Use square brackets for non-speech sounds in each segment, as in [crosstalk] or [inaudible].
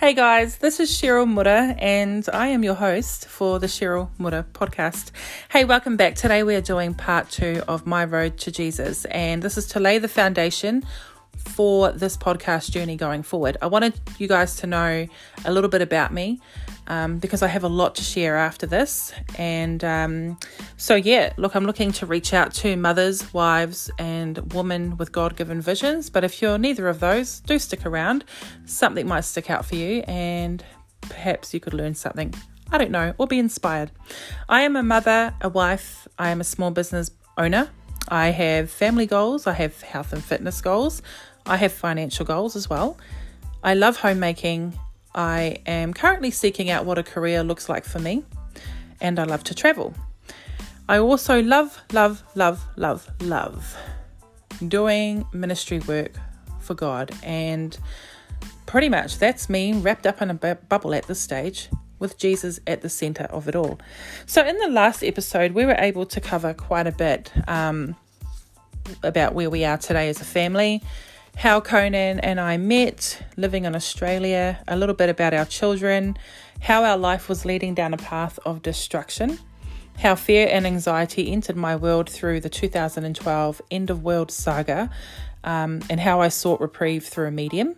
Hey guys, this is Cheryl Mura, and I am your host for the Cheryl Mura podcast. Hey, welcome back. Today we are doing part two of My Road to Jesus, and this is to lay the foundation for this podcast journey going forward. I wanted you guys to know a little bit about me um, because I have a lot to share after this. And um, so, yeah, look, I'm looking to reach out to mothers, wives, and women with God given visions. But if you're neither of those, do stick around. Something might stick out for you, and perhaps you could learn something. I don't know, or be inspired. I am a mother, a wife, I am a small business owner. I have family goals, I have health and fitness goals, I have financial goals as well. I love homemaking. I am currently seeking out what a career looks like for me, and I love to travel. I also love, love, love, love, love doing ministry work for God, and pretty much that's me wrapped up in a bu- bubble at this stage with Jesus at the center of it all. So, in the last episode, we were able to cover quite a bit um, about where we are today as a family, how Conan and I met, living in Australia, a little bit about our children, how our life was leading down a path of destruction, how fear and anxiety entered my world through the 2012 End of World saga, um, and how I sought reprieve through a medium.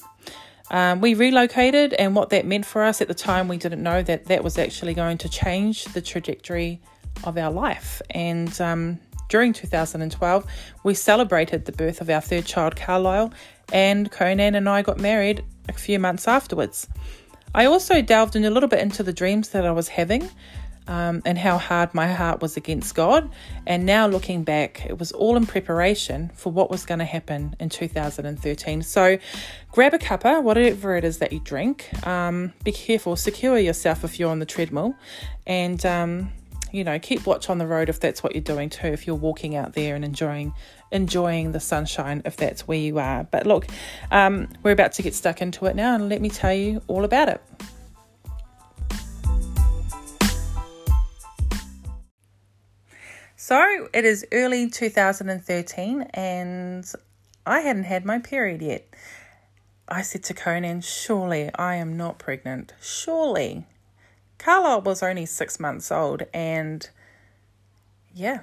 Um, we relocated, and what that meant for us at the time, we didn't know that that was actually going to change the trajectory of our life. And um, during 2012, we celebrated the birth of our third child, Carlisle, and Conan and I got married a few months afterwards. I also delved in a little bit into the dreams that I was having um, and how hard my heart was against God. And now looking back, it was all in preparation for what was going to happen in 2013. So grab a cuppa, whatever it is that you drink. Um, be careful, secure yourself if you're on the treadmill, and um, you know, keep watch on the road if that's what you're doing too, if you're walking out there and enjoying enjoying the sunshine if that's where you are. But look, um, we're about to get stuck into it now and let me tell you all about it. So it is early 2013 and I hadn't had my period yet. I said to Conan, Surely I am not pregnant. Surely. Carlisle was only six months old, and yeah,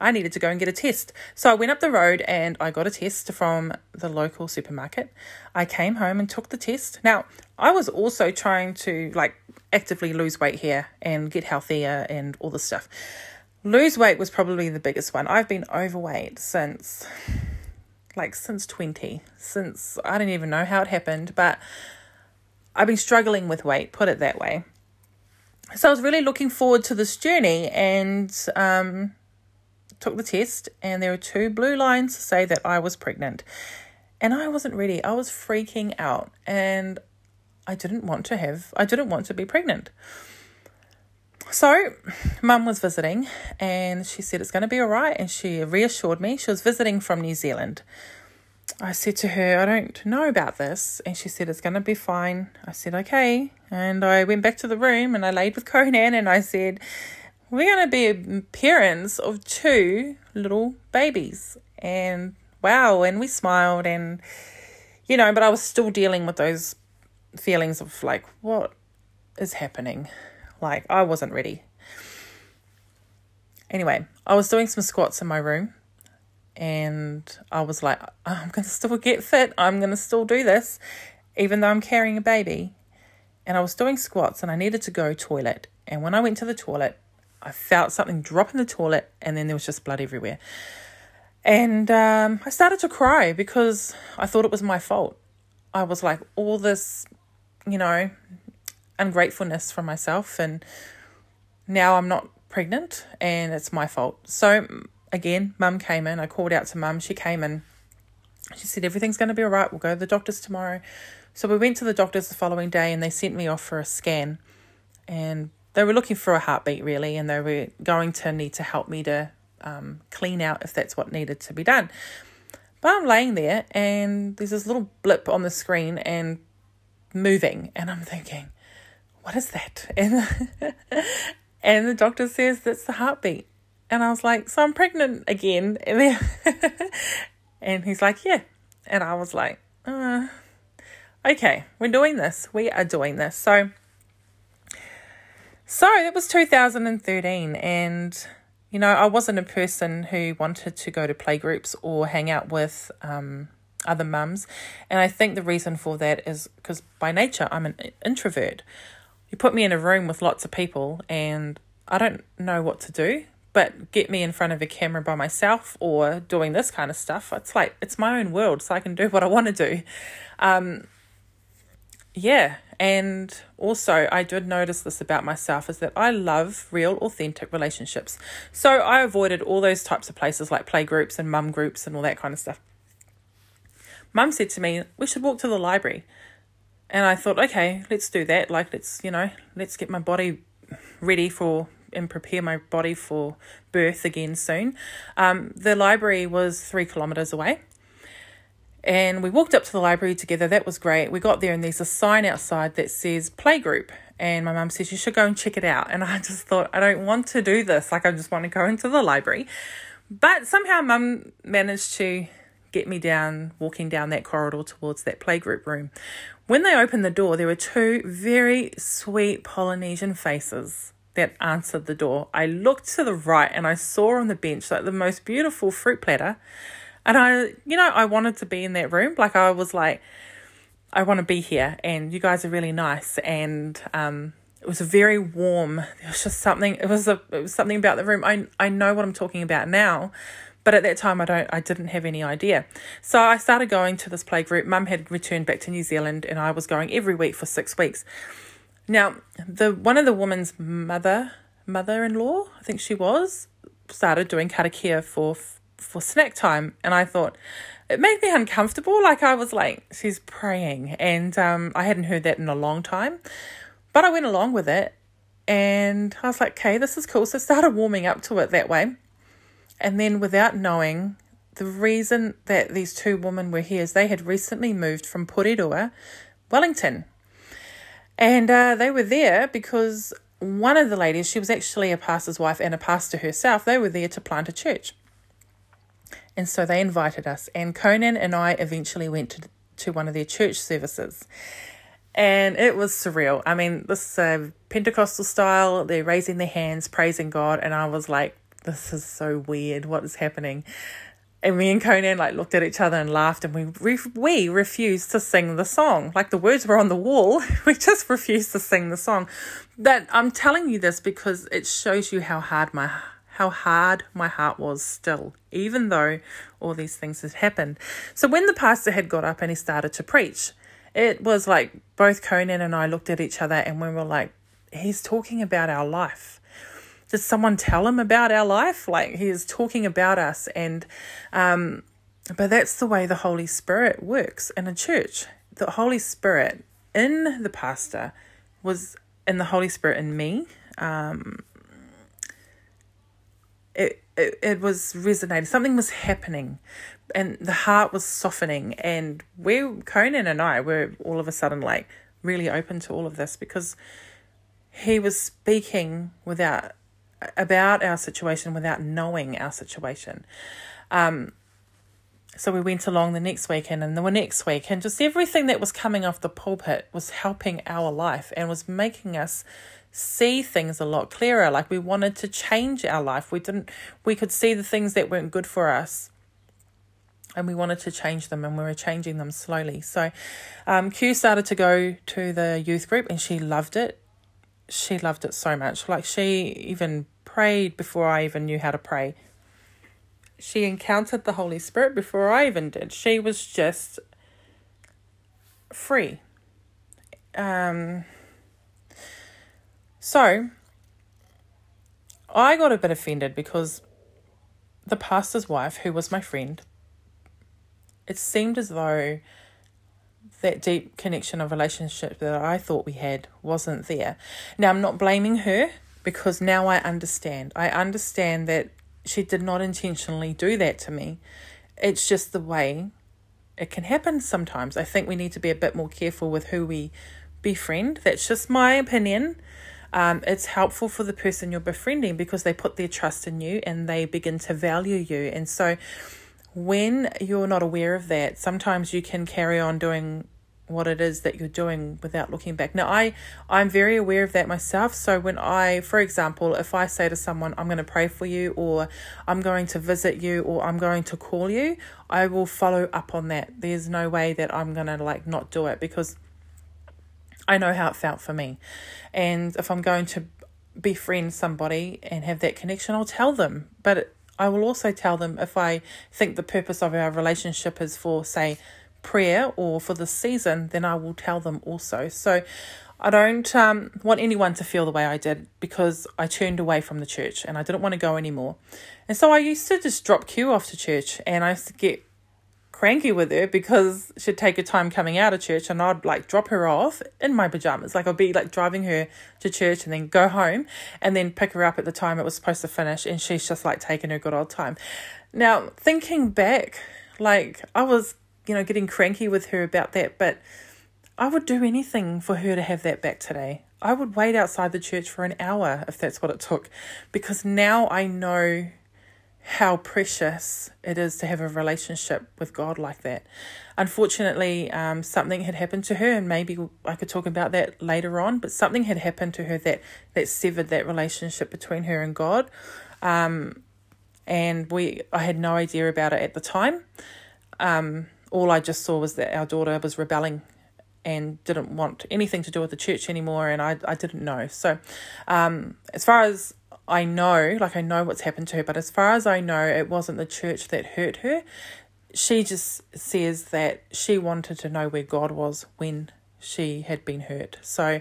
I needed to go and get a test. So I went up the road and I got a test from the local supermarket. I came home and took the test. Now, I was also trying to like actively lose weight here and get healthier and all this stuff. Lose weight was probably the biggest one. I've been overweight since like since 20, since I don't even know how it happened, but I've been struggling with weight, put it that way so I was really looking forward to this journey and um, took the test, and there were two blue lines to say that I was pregnant. And I wasn't ready. I was freaking out, and I didn't want to have, I didn't want to be pregnant. So, mum was visiting, and she said it's going to be all right, and she reassured me. She was visiting from New Zealand. I said to her, I don't know about this. And she said, It's going to be fine. I said, Okay. And I went back to the room and I laid with [laughs] Conan and I said, We're going to be parents of two little babies. And wow. And we smiled and, you know, but I was still dealing with those feelings of like, what is happening? Like, I wasn't ready. Anyway, I was doing some squats in my room and I was like, I'm going to still get fit. I'm going to still do this, even though I'm carrying a baby. And I was doing squats and I needed to go toilet. And when I went to the toilet, I felt something drop in the toilet and then there was just blood everywhere. And um, I started to cry because I thought it was my fault. I was like, all this, you know, ungratefulness from myself. And now I'm not pregnant and it's my fault. So again, mum came in. I called out to mum. She came in. She said, Everything's going to be all right. We'll go to the doctor's tomorrow. So we went to the doctor's the following day and they sent me off for a scan. And they were looking for a heartbeat, really. And they were going to need to help me to um, clean out if that's what needed to be done. But I'm laying there and there's this little blip on the screen and moving. And I'm thinking, what is that? And, [laughs] and the doctor says that's the heartbeat. And I was like, so I'm pregnant again. [laughs] And, then and he's like, yeah. And I was like, uh, okay, we're doing this. We are doing this. So, so it was 2013, and you know, I wasn't a person who wanted to go to playgroups or hang out with um, other mums. And I think the reason for that is because by nature, I'm an introvert. You put me in a room with lots of people, and I don't know what to do but get me in front of a camera by myself or doing this kind of stuff it's like it's my own world so i can do [laughs] what i want to do. Um, yeah and also i did notice this about myself is that i love real authentic relationships. So i avoided all those types of places like play groups and mum groups and all that kind of stuff. Mum said to me we should walk to the library. And i thought okay let's do that. Like let's you know let's get my body ready for and prepare my body for birth again soon. Um, the library was three kilometres away. And we walked up to the library together. That was great. We got there, and there's a sign outside that says playgroup. And my mum says, You should go and check it out. And [laughs] I just thought, I don't want to do this. Like, I just want to go into the library. But somehow, mum managed to get me down, walking down that corridor towards that playgroup room. When they opened the door, there were two very sweet Polynesian faces that answered the door. I looked to the right and I saw on the bench like the most beautiful fruit platter. And I, you know, I wanted to be in that room. Like I was like, I want to be here and you guys are really nice. And um, it was very warm, it was just something, it was a, it was something about the room. I, I know what I'm talking about now. But at that time, I don't, I didn't have any idea. So I started going to this play group. Mum had returned back to New Zealand, and I was going every week for six weeks. Now, the one of the woman's mother mother in law, I think she was, started doing karakia for for snack time, and I thought it made me uncomfortable. Like I was like, she's praying, and um, I hadn't heard that in a long time, but I went along with it, and I was like, okay, this is cool. So I started warming up to it that way, and then without knowing. The reason that these two women were here is they had recently moved from Porirua, Wellington, and uh, they were there because one of the ladies, she was actually a pastor's wife and a pastor herself, they were there to plant a church. And so they invited us, and Conan and I eventually went to, to one of their church services. And it was surreal. I mean, this uh, Pentecostal style, they're raising their hands, praising God, and I was like, this is so weird. What is happening? And me and Conan like looked at each other and laughed, and we re- we refused to sing the song. Like the words were on the wall, [laughs] we just refused to sing the song. That I'm telling you this because it shows you how hard my how hard my heart was still, even though all these things had happened. So when the pastor had got up and he started to preach, it was like both Conan and I looked at each other and we were like, he's talking about our life did someone tell him about our life? Like he is talking about us, and um, but that's the way the Holy Spirit works in a church. The Holy Spirit in the pastor was in the Holy Spirit in me. Um, it, it it was resonating. Something was happening, and the heart was softening. And we, Conan and I, were all of a sudden like really open to all of this because he was speaking without about our situation without knowing our situation. Um, so we went along the next weekend and the next week, and just everything that was coming off the pulpit was helping our life and was making us see things a lot clearer. Like we wanted to change our life. We didn't. We could see the things that weren't good for us, and we wanted to change them, and we were changing them slowly. So, um, Q started to go to the youth group, and she loved it. She loved it so much. Like she even prayed before I even knew how to pray. She encountered the Holy Spirit before I even did. She was just free. Um, so I got a bit offended because the pastor's wife, who was my friend, it seemed as though that deep connection of relationship that I thought we had wasn't there. Now, I'm not blaming her because now I understand. I understand that she did not intentionally do that to me. It's just the way it can happen sometimes. I think we need to be a bit more careful with who we befriend. That's just my opinion. Um, it's helpful for the person you're befriending because they put their trust in you and they begin to value you. And so, when you're not aware of that, sometimes you can carry on doing what it is that you're doing without looking back. Now I I'm very aware of that myself. So when I for example, if I say to someone I'm going to pray for you or I'm going to visit you or I'm going to call you, I will follow up on that. There's no way that I'm going to like not do it because I know how it felt for me. And if I'm going to befriend somebody and have that connection, I'll tell them. But I will also tell them if I think the purpose of our relationship is for, say, prayer or for the season, then I will tell them also. So I don't um, want anyone to feel the way I did because I turned away from the church and I didn't want to go anymore. And so I used to just drop Q off to church and I used to get cranky with her because she'd take her time coming out of church and I'd like drop her off in my pajamas. Like I'd be like driving her to church and then go home and then pick her up at the time it was supposed to finish and she's just like taking her good old time. Now, thinking back, like I was you know, getting cranky with her about that, but I would do anything for her to have that back today. I would wait outside the church for an hour if that's what it took, because now I know how precious it is to have a relationship with God like that. Unfortunately, um, something had happened to her, and maybe I could talk about that later on. But something had happened to her that that severed that relationship between her and God, um, and we I had no idea about it at the time. Um, all I just saw was that our daughter was rebelling and didn't want anything to do with the church anymore, and I, I didn't know. So, um, as far as I know, like I know what's happened to her, but as far as I know, it wasn't the church that hurt her. She just says that she wanted to know where God was when she had been hurt. So,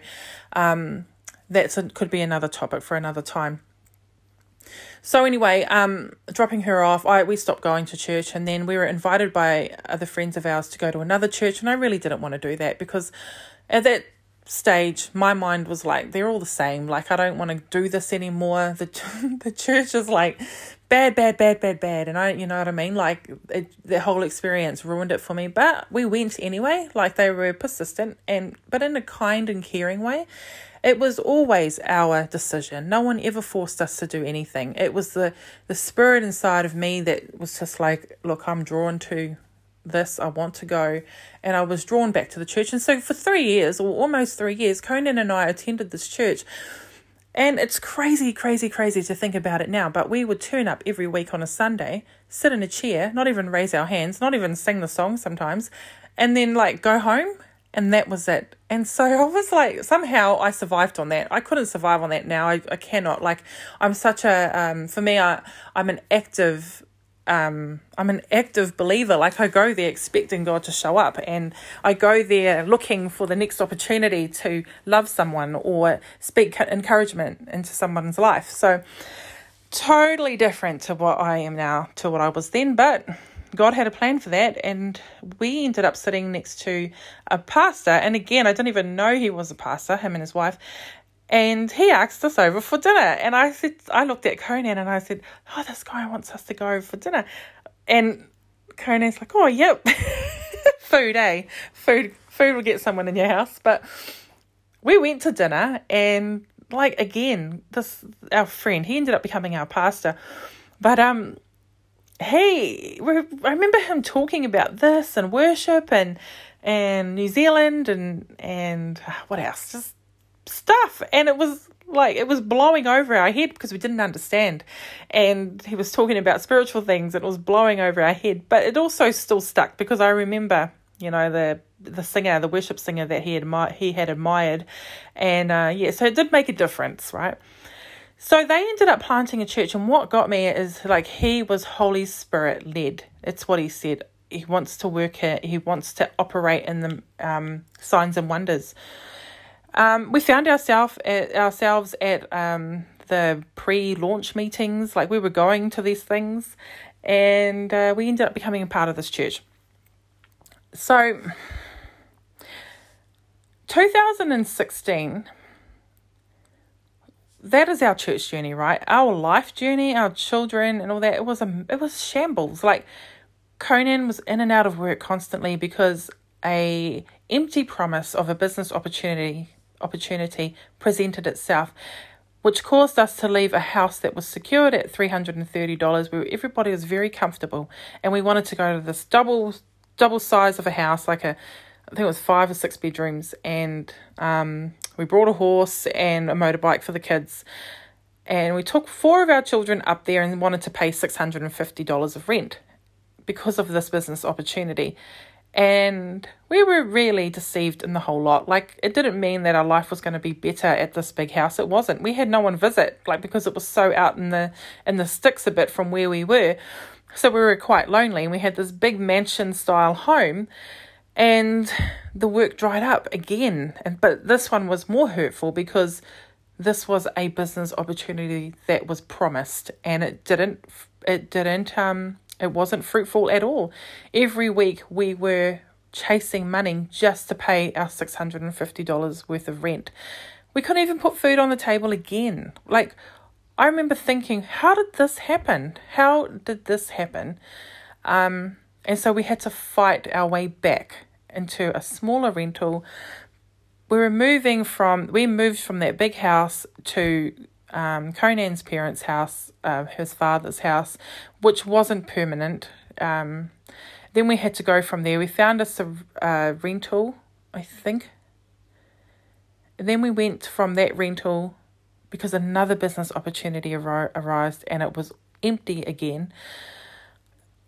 um, that's could be another topic for another time. So anyway, um, dropping her off, I we stopped going to church, and then we were invited by other friends of ours to go to another church, and I really didn't want to do that because at that stage my mind was like they're all the same. Like i don't want to do this anymore. The [laughs] the church is like bad bad bad bad bad and i you know what i mean like it, the whole experience ruined it for me but we went anyway like they were persistent and but in a kind and caring way it was always our decision. No one ever forced us to do anything. It was the, the spirit inside of me that was just like, look, I'm drawn to this. I want to go. And I was drawn back to the church. And so for three years, or almost three years, Conan and I attended this church. And it's crazy, crazy, crazy to think about it now. But we would turn up every week on a Sunday, sit in a chair, not even raise our hands, not even sing the song sometimes, and then like go home and that was it. And so [laughs] I was like, somehow I survived on that. I couldn't survive on that now. I, I cannot. Like, I'm such a, um, for me, I, I'm an active, um, I'm an active believer. Like, I go there expecting God to show up, and I go there looking for the next opportunity to love someone or speak encouragement into someone's life. So, totally different to what I am now, to what I was then. But God had a plan for that, and we ended up sitting next to a pastor. And again, I didn't even know he was a pastor, him and his wife. And he asked us over for dinner. And I said, I looked at Conan and I said, Oh, this guy wants us to go over for dinner. And Conan's like, Oh, yep. [laughs] food, eh? Food, food will get someone in your house. But we went to dinner, and like again, this our friend, he ended up becoming our pastor. But um, hey, I remember him talking about this and worship and and New Zealand and and uh, what else? Just stuff. And it was like it was blowing over our head because we didn't understand. And he was talking about spiritual things and it was blowing over our head. But it also still stuck because I remember, you know, the the singer, the worship singer that he had he had admired. And uh, yeah, so it did make a difference, right? So they ended up planting a church, and what got me is like he was Holy Spirit led. it's what he said. He wants to work it. He wants to operate in the um, signs and wonders. Um, we found ourselves at ourselves at um, the pre-launch meetings. Like we were going to these things, and uh, we ended up becoming a part of this church. So, 2016 that is our church journey, right? Our life journey, our children and all that. It was a it was shambles. Like Conan was in and out of work constantly because a empty promise of a business opportunity opportunity presented itself, which caused us to leave a house that was secured at three hundred and thirty dollars, where everybody was very comfortable, and we wanted to go to this double double size of a house, like a I think it was five or six bedrooms, and um, we brought a horse and a motorbike for the kids. And we took four of our children up there and wanted to pay $650 of rent because of this business opportunity. And we were really deceived in the whole lot. Like, it didn't mean that our life was going to be better at this big house. It wasn't. We had no one visit, like, because it was so out in the in the sticks a bit from where we were. So we were quite lonely. And we had this big mansion style home, and the work dried up again. And but this one was more hurtful because this was a business opportunity that was promised, and it didn't. It didn't. Um it wasn't fruitful at all. Every week we were chasing money just to pay our $650 worth of rent. We couldn't even put food on the table again. Like, I remember thinking, how did this happen? How did this happen? Um, and so we had to fight our way back into a smaller rental. We were moving from, we moved from that big house to um, Conan's parents' house, uh, his father's house, which wasn't permanent. Um, then we had to go from there. We found us a uh, rental, I think. And then we went from that rental because another business opportunity ar- arose and it was empty again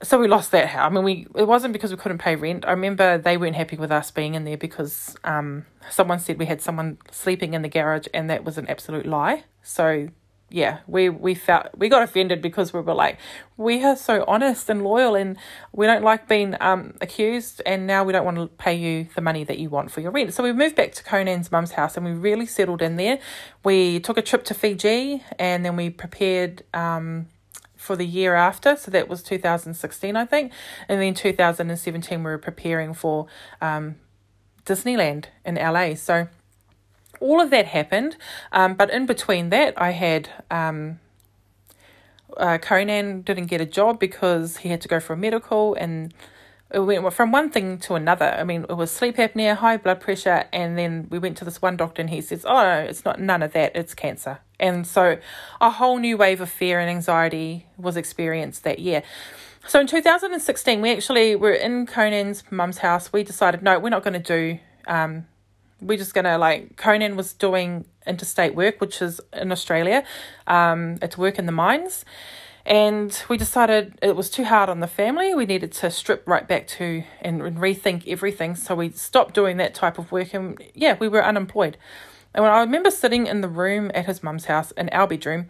so we lost that house. I mean, we it wasn't because we couldn't pay rent. I remember they weren't happy with us being in there because um someone said we had someone sleeping in the garage, and that was an absolute lie. So yeah, we we felt we got offended because we were like, we are so honest and loyal, and we don't like being um accused, and now we don't want to pay you the money that you want for your rent. So we moved back to Conan's mum's house, and we really settled in there. We took a trip to Fiji, and then we prepared um for the year after. So that was 2016, I think. And then 2017, we were preparing for um, Disneyland in LA. So all of that happened. Um, but in between that, I had. Um, uh, Conan didn't get a job because he had to go for a medical and it went from one thing to another. I mean, it was sleep apnea, high blood pressure, and then we went to this one doctor and he says, "Oh, no, it's not none of that. It's cancer." And so, a whole new wave of fear and anxiety was experienced that year. So in 2016, we actually were in Conan's mum's house. We decided, no, we're not going to do. Um, we're just going to like Conan was doing interstate work, which is in Australia. Um, it's work in the mines and we decided it was too hard on the family. We needed to strip right back to and, and rethink everything. So we stopped doing that type of work, and yeah, we were unemployed. And I remember sitting in the room at his mum's house in our bedroom,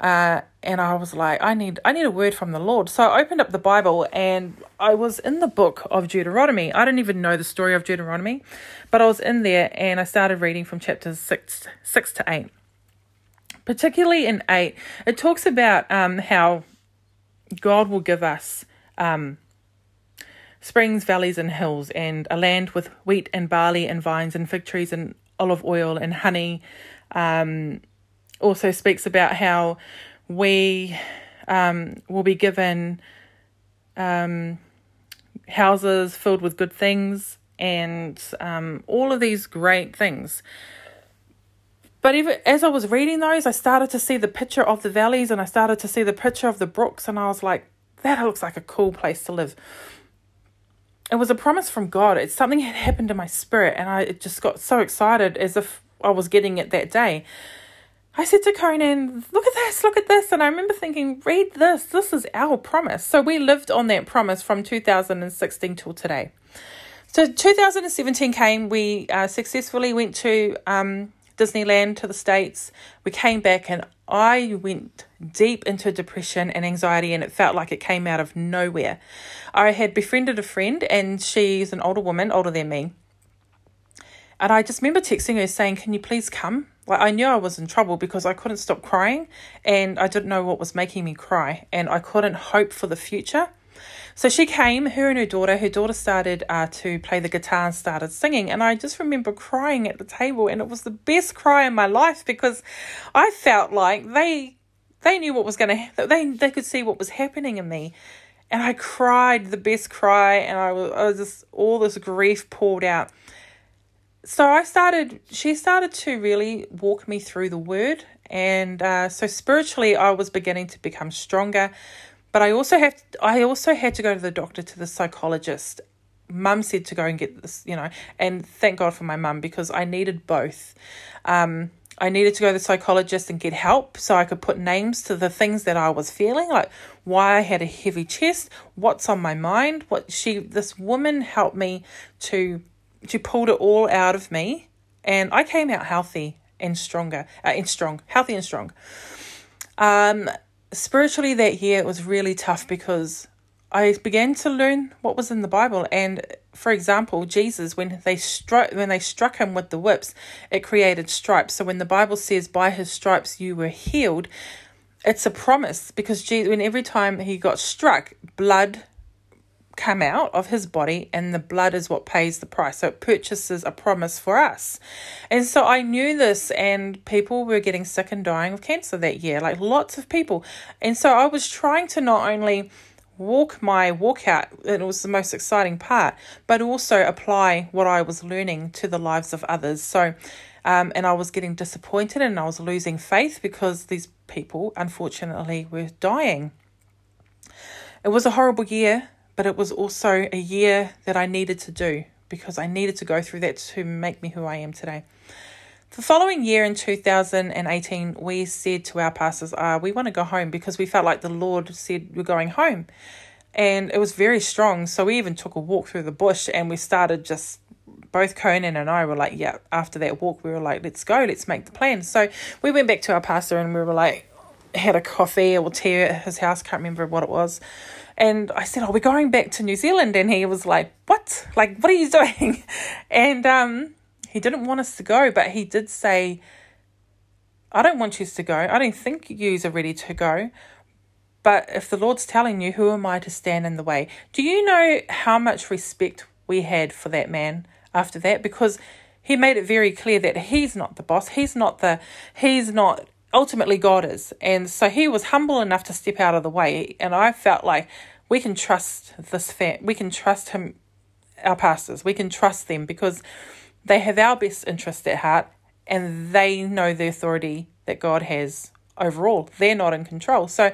uh, and I was like, I need, I need a word from the Lord. So I opened up the Bible, and I was in the book of Deuteronomy. I didn't even know the story of Deuteronomy, but I was in there, and I started reading from chapters six, six to eight particularly in 8, it talks about um, how God will give us um, springs, valleys, and hills, and a land with wheat and barley and vines and fig trees and olive oil and honey. Um, also speaks about how we um, will be given um, houses filled with good things and um, all of these great things. But even as I was reading those, I started to see the picture of the valleys and I started to see the picture of the brooks, and I was like, that looks like a cool place to live. It was a promise from God. It's something had happened in my spirit, and I just got so excited as if I was getting it that day. I said to Conan, look at this, look at this. And I remember thinking, read this. This is our promise. So we lived on that promise from 2016 till today. So 2017 came, we uh, successfully went to um, Disneyland to the States. We came back and I went deep into depression and anxiety, and it felt like it came out of nowhere. I had befriended a friend, and she's an older woman, older than me. And I just remember texting her saying, Can you please come? Like, I knew I was in trouble because I couldn't stop crying, and I didn't know what was making me cry, and I couldn't hope for the future. So she came, her and her daughter. Her daughter started uh, to play the guitar and started singing. And I just remember crying at the table. And it was the best cry in my life because I felt like they they knew what was going to they they could see what was happening in me. And I cried the best cry. And I was, I was just, all this grief poured out. So I started, she started to really walk me through the word. And uh, so spiritually, I was beginning to become stronger but I also have I also had to go to the doctor to the psychologist mum said to go and get this, you know, and thank God for my mum because I needed both. Um, I needed to go to the psychologist and get help so I could put names to the things that I was feeling, like why I had a heavy chest, what's on my mind. What she, this woman, helped me to, she pulled it all out of me, and I came out healthy and stronger, uh, and strong, healthy and strong. Um, spiritually that year it was really tough because I began to learn what was in the Bible. And for example, Jesus, when they struck when they struck him with the whips, it created stripes. So when the Bible says, "By his stripes you were healed," it's a promise because Jesus, when every time he got struck, blood come out of his body and the blood is what pays the price so it purchases a promise for us and so i knew this and people were getting sick and dying of cancer that year like lots of people and so i was trying to not only walk my walkout, and it was the most exciting part, but also apply what I was learning to the lives of others. So, um, and I was getting disappointed and I was losing faith because these people, unfortunately, were dying. It was a horrible year, but it was also a year that I needed to do because I needed to go through that to make me who I am today. The following year in 2018, we said to our pastors, uh, we want to go home because we felt like the Lord said we're going home. And it was very strong. So we even took a walk through the bush and we started just, both Conan and I were like, yeah, after that walk, we were like, let's go, let's make the plan. So we went back to our pastor and we were like, had a coffee or tea at his house, can't remember what it was. And I said, Oh, we're going back to New Zealand. And he was like, What? Like, what are you [laughs] doing? And um, he didn't want us to go, but he did say, I don't want you to go. I don't think you are ready to go. But if the Lord's telling you, who am I to stand in the way? Do you know how much respect we had for that man after that? Because he made it very clear that he's not the boss. He's not the, he's not, ultimately God is. And so he was humble enough to step out of the way. And I felt like we can trust this, we can trust him, our pastors, we can trust them because they have our best interest at heart and they know the authority that God has overall. They're not in control. So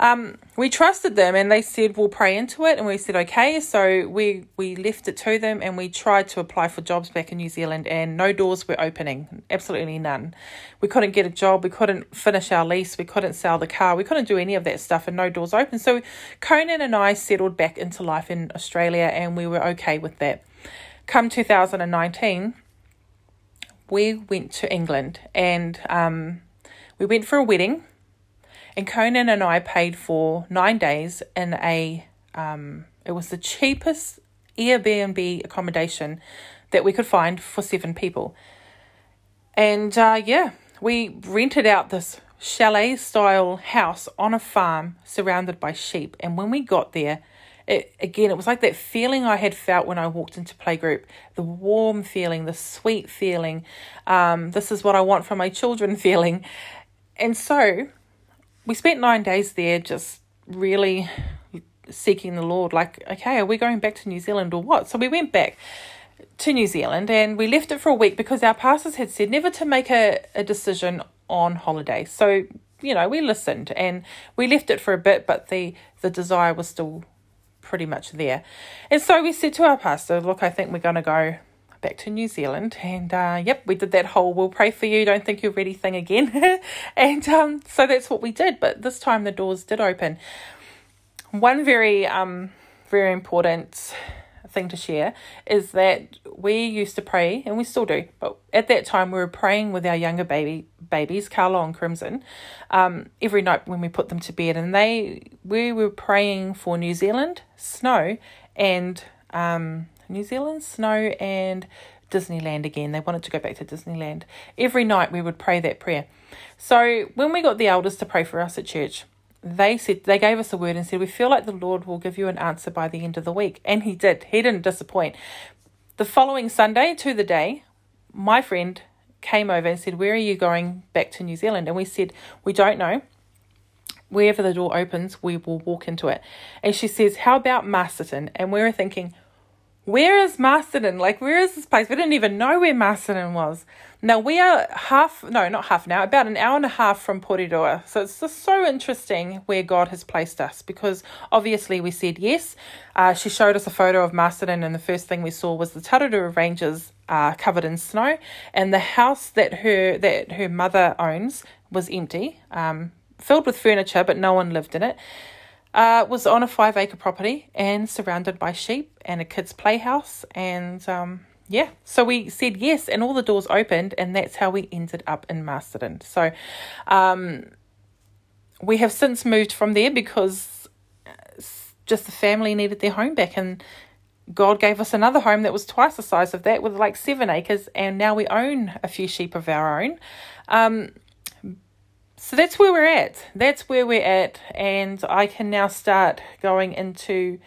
um, we trusted them and they said we'll pray into it. And we said okay. So we we left it to them and we tried to apply for jobs back in New Zealand and no doors were opening absolutely none. We couldn't get a job. We couldn't finish our lease. We couldn't sell the car. We couldn't do any of that stuff and no doors open. So Conan and I settled back into life in Australia and we were okay with that. Come 2019, we went to England and um, we went for a wedding. And Conan and I paid for nine days in a, um, it was the cheapest Airbnb accommodation that we could find for seven people. And uh, yeah, we rented out this chalet style house on a farm surrounded by sheep. And when we got there, it, again, it was like that feeling I had felt when I walked into playgroup the warm feeling, the sweet feeling. Um, this is what I want for my children [laughs] feeling. And so we spent nine days there just really seeking the Lord, like, okay, are we going back to New Zealand or what? So we went back to New Zealand and we left it for a week because our pastors had said never to make a, a decision on holiday. So, you know, we listened and we left it for a bit, but the, the desire was still pretty much there. And so we said to our pastor, look, I think we're going to go back to New Zealand. And uh, yep, we did that whole we'll pray for you, don't think you're ready thing again. [laughs] and um, so that's what we did. But this time the doors did open. One very, um, very important thing to share is that we used to pray, and we still do, but at that time we were praying with our younger baby babies, Carlo and Crimson, um, every night when we put them to bed, and they we were praying for New Zealand snow and um, New Zealand snow and Disneyland again. They wanted to go back to Disneyland. Every night we would pray that prayer. So when we got the elders to pray for us at church, they said they gave us a word and said we feel like the lord will give you an answer by the end of the week. And he did. He didn't disappoint. The following sunday to the day my friend came over and said where are you going back to new zealand? And we said we don't know. Wherever the door opens we will walk into it. And she says how about masterton? And we were thinking where is Masterton? Like, where is this place? We didn't even know where Masterton was. Now, we are half, no, not half hour, about an hour and a half from Porirua. So it's just so interesting where God has placed us because obviously we said yes. Uh, she showed us a photo of Masterton, and the first thing we saw was the Tararua Ranges uh, covered in snow, and the house that her that her mother owns was empty, um, filled with furniture, but no one lived in it uh, was on a five acre property and surrounded by sheep and a kids' playhouse. And um, yeah, so we said yes, and all the doors opened, and that's how we ended up in Masterton. So um, we have since moved from there because uh, just the family needed their home back, and God gave us another home that was twice the size of that with like seven acres, and now we own a few sheep of our own. Um, so that's where we're at. That's where we're at, and I can now start going into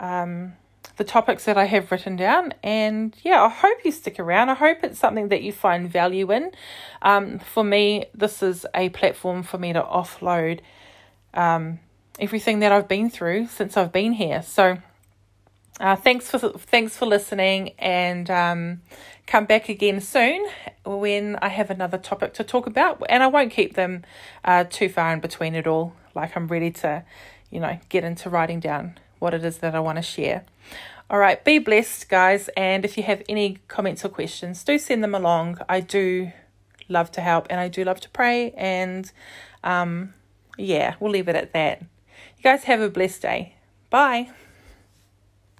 um, the topics that I have written down. And yeah, I hope you stick around. I hope it's something that you find value in. Um, for me, this is a platform for me to offload um, everything that I've been through since I've been here. So uh, thanks for thanks for listening, and um, come back again soon when I have another topic to talk about. And I won't keep them uh, too far in between at all. Like I'm ready to, you know, get into writing down what it is that I want to share. All right, be blessed, guys. And if you have any comments or questions, do send them along. I do love to help, and I do love to pray. And um, yeah, we'll leave it at that. You guys have a blessed day. Bye.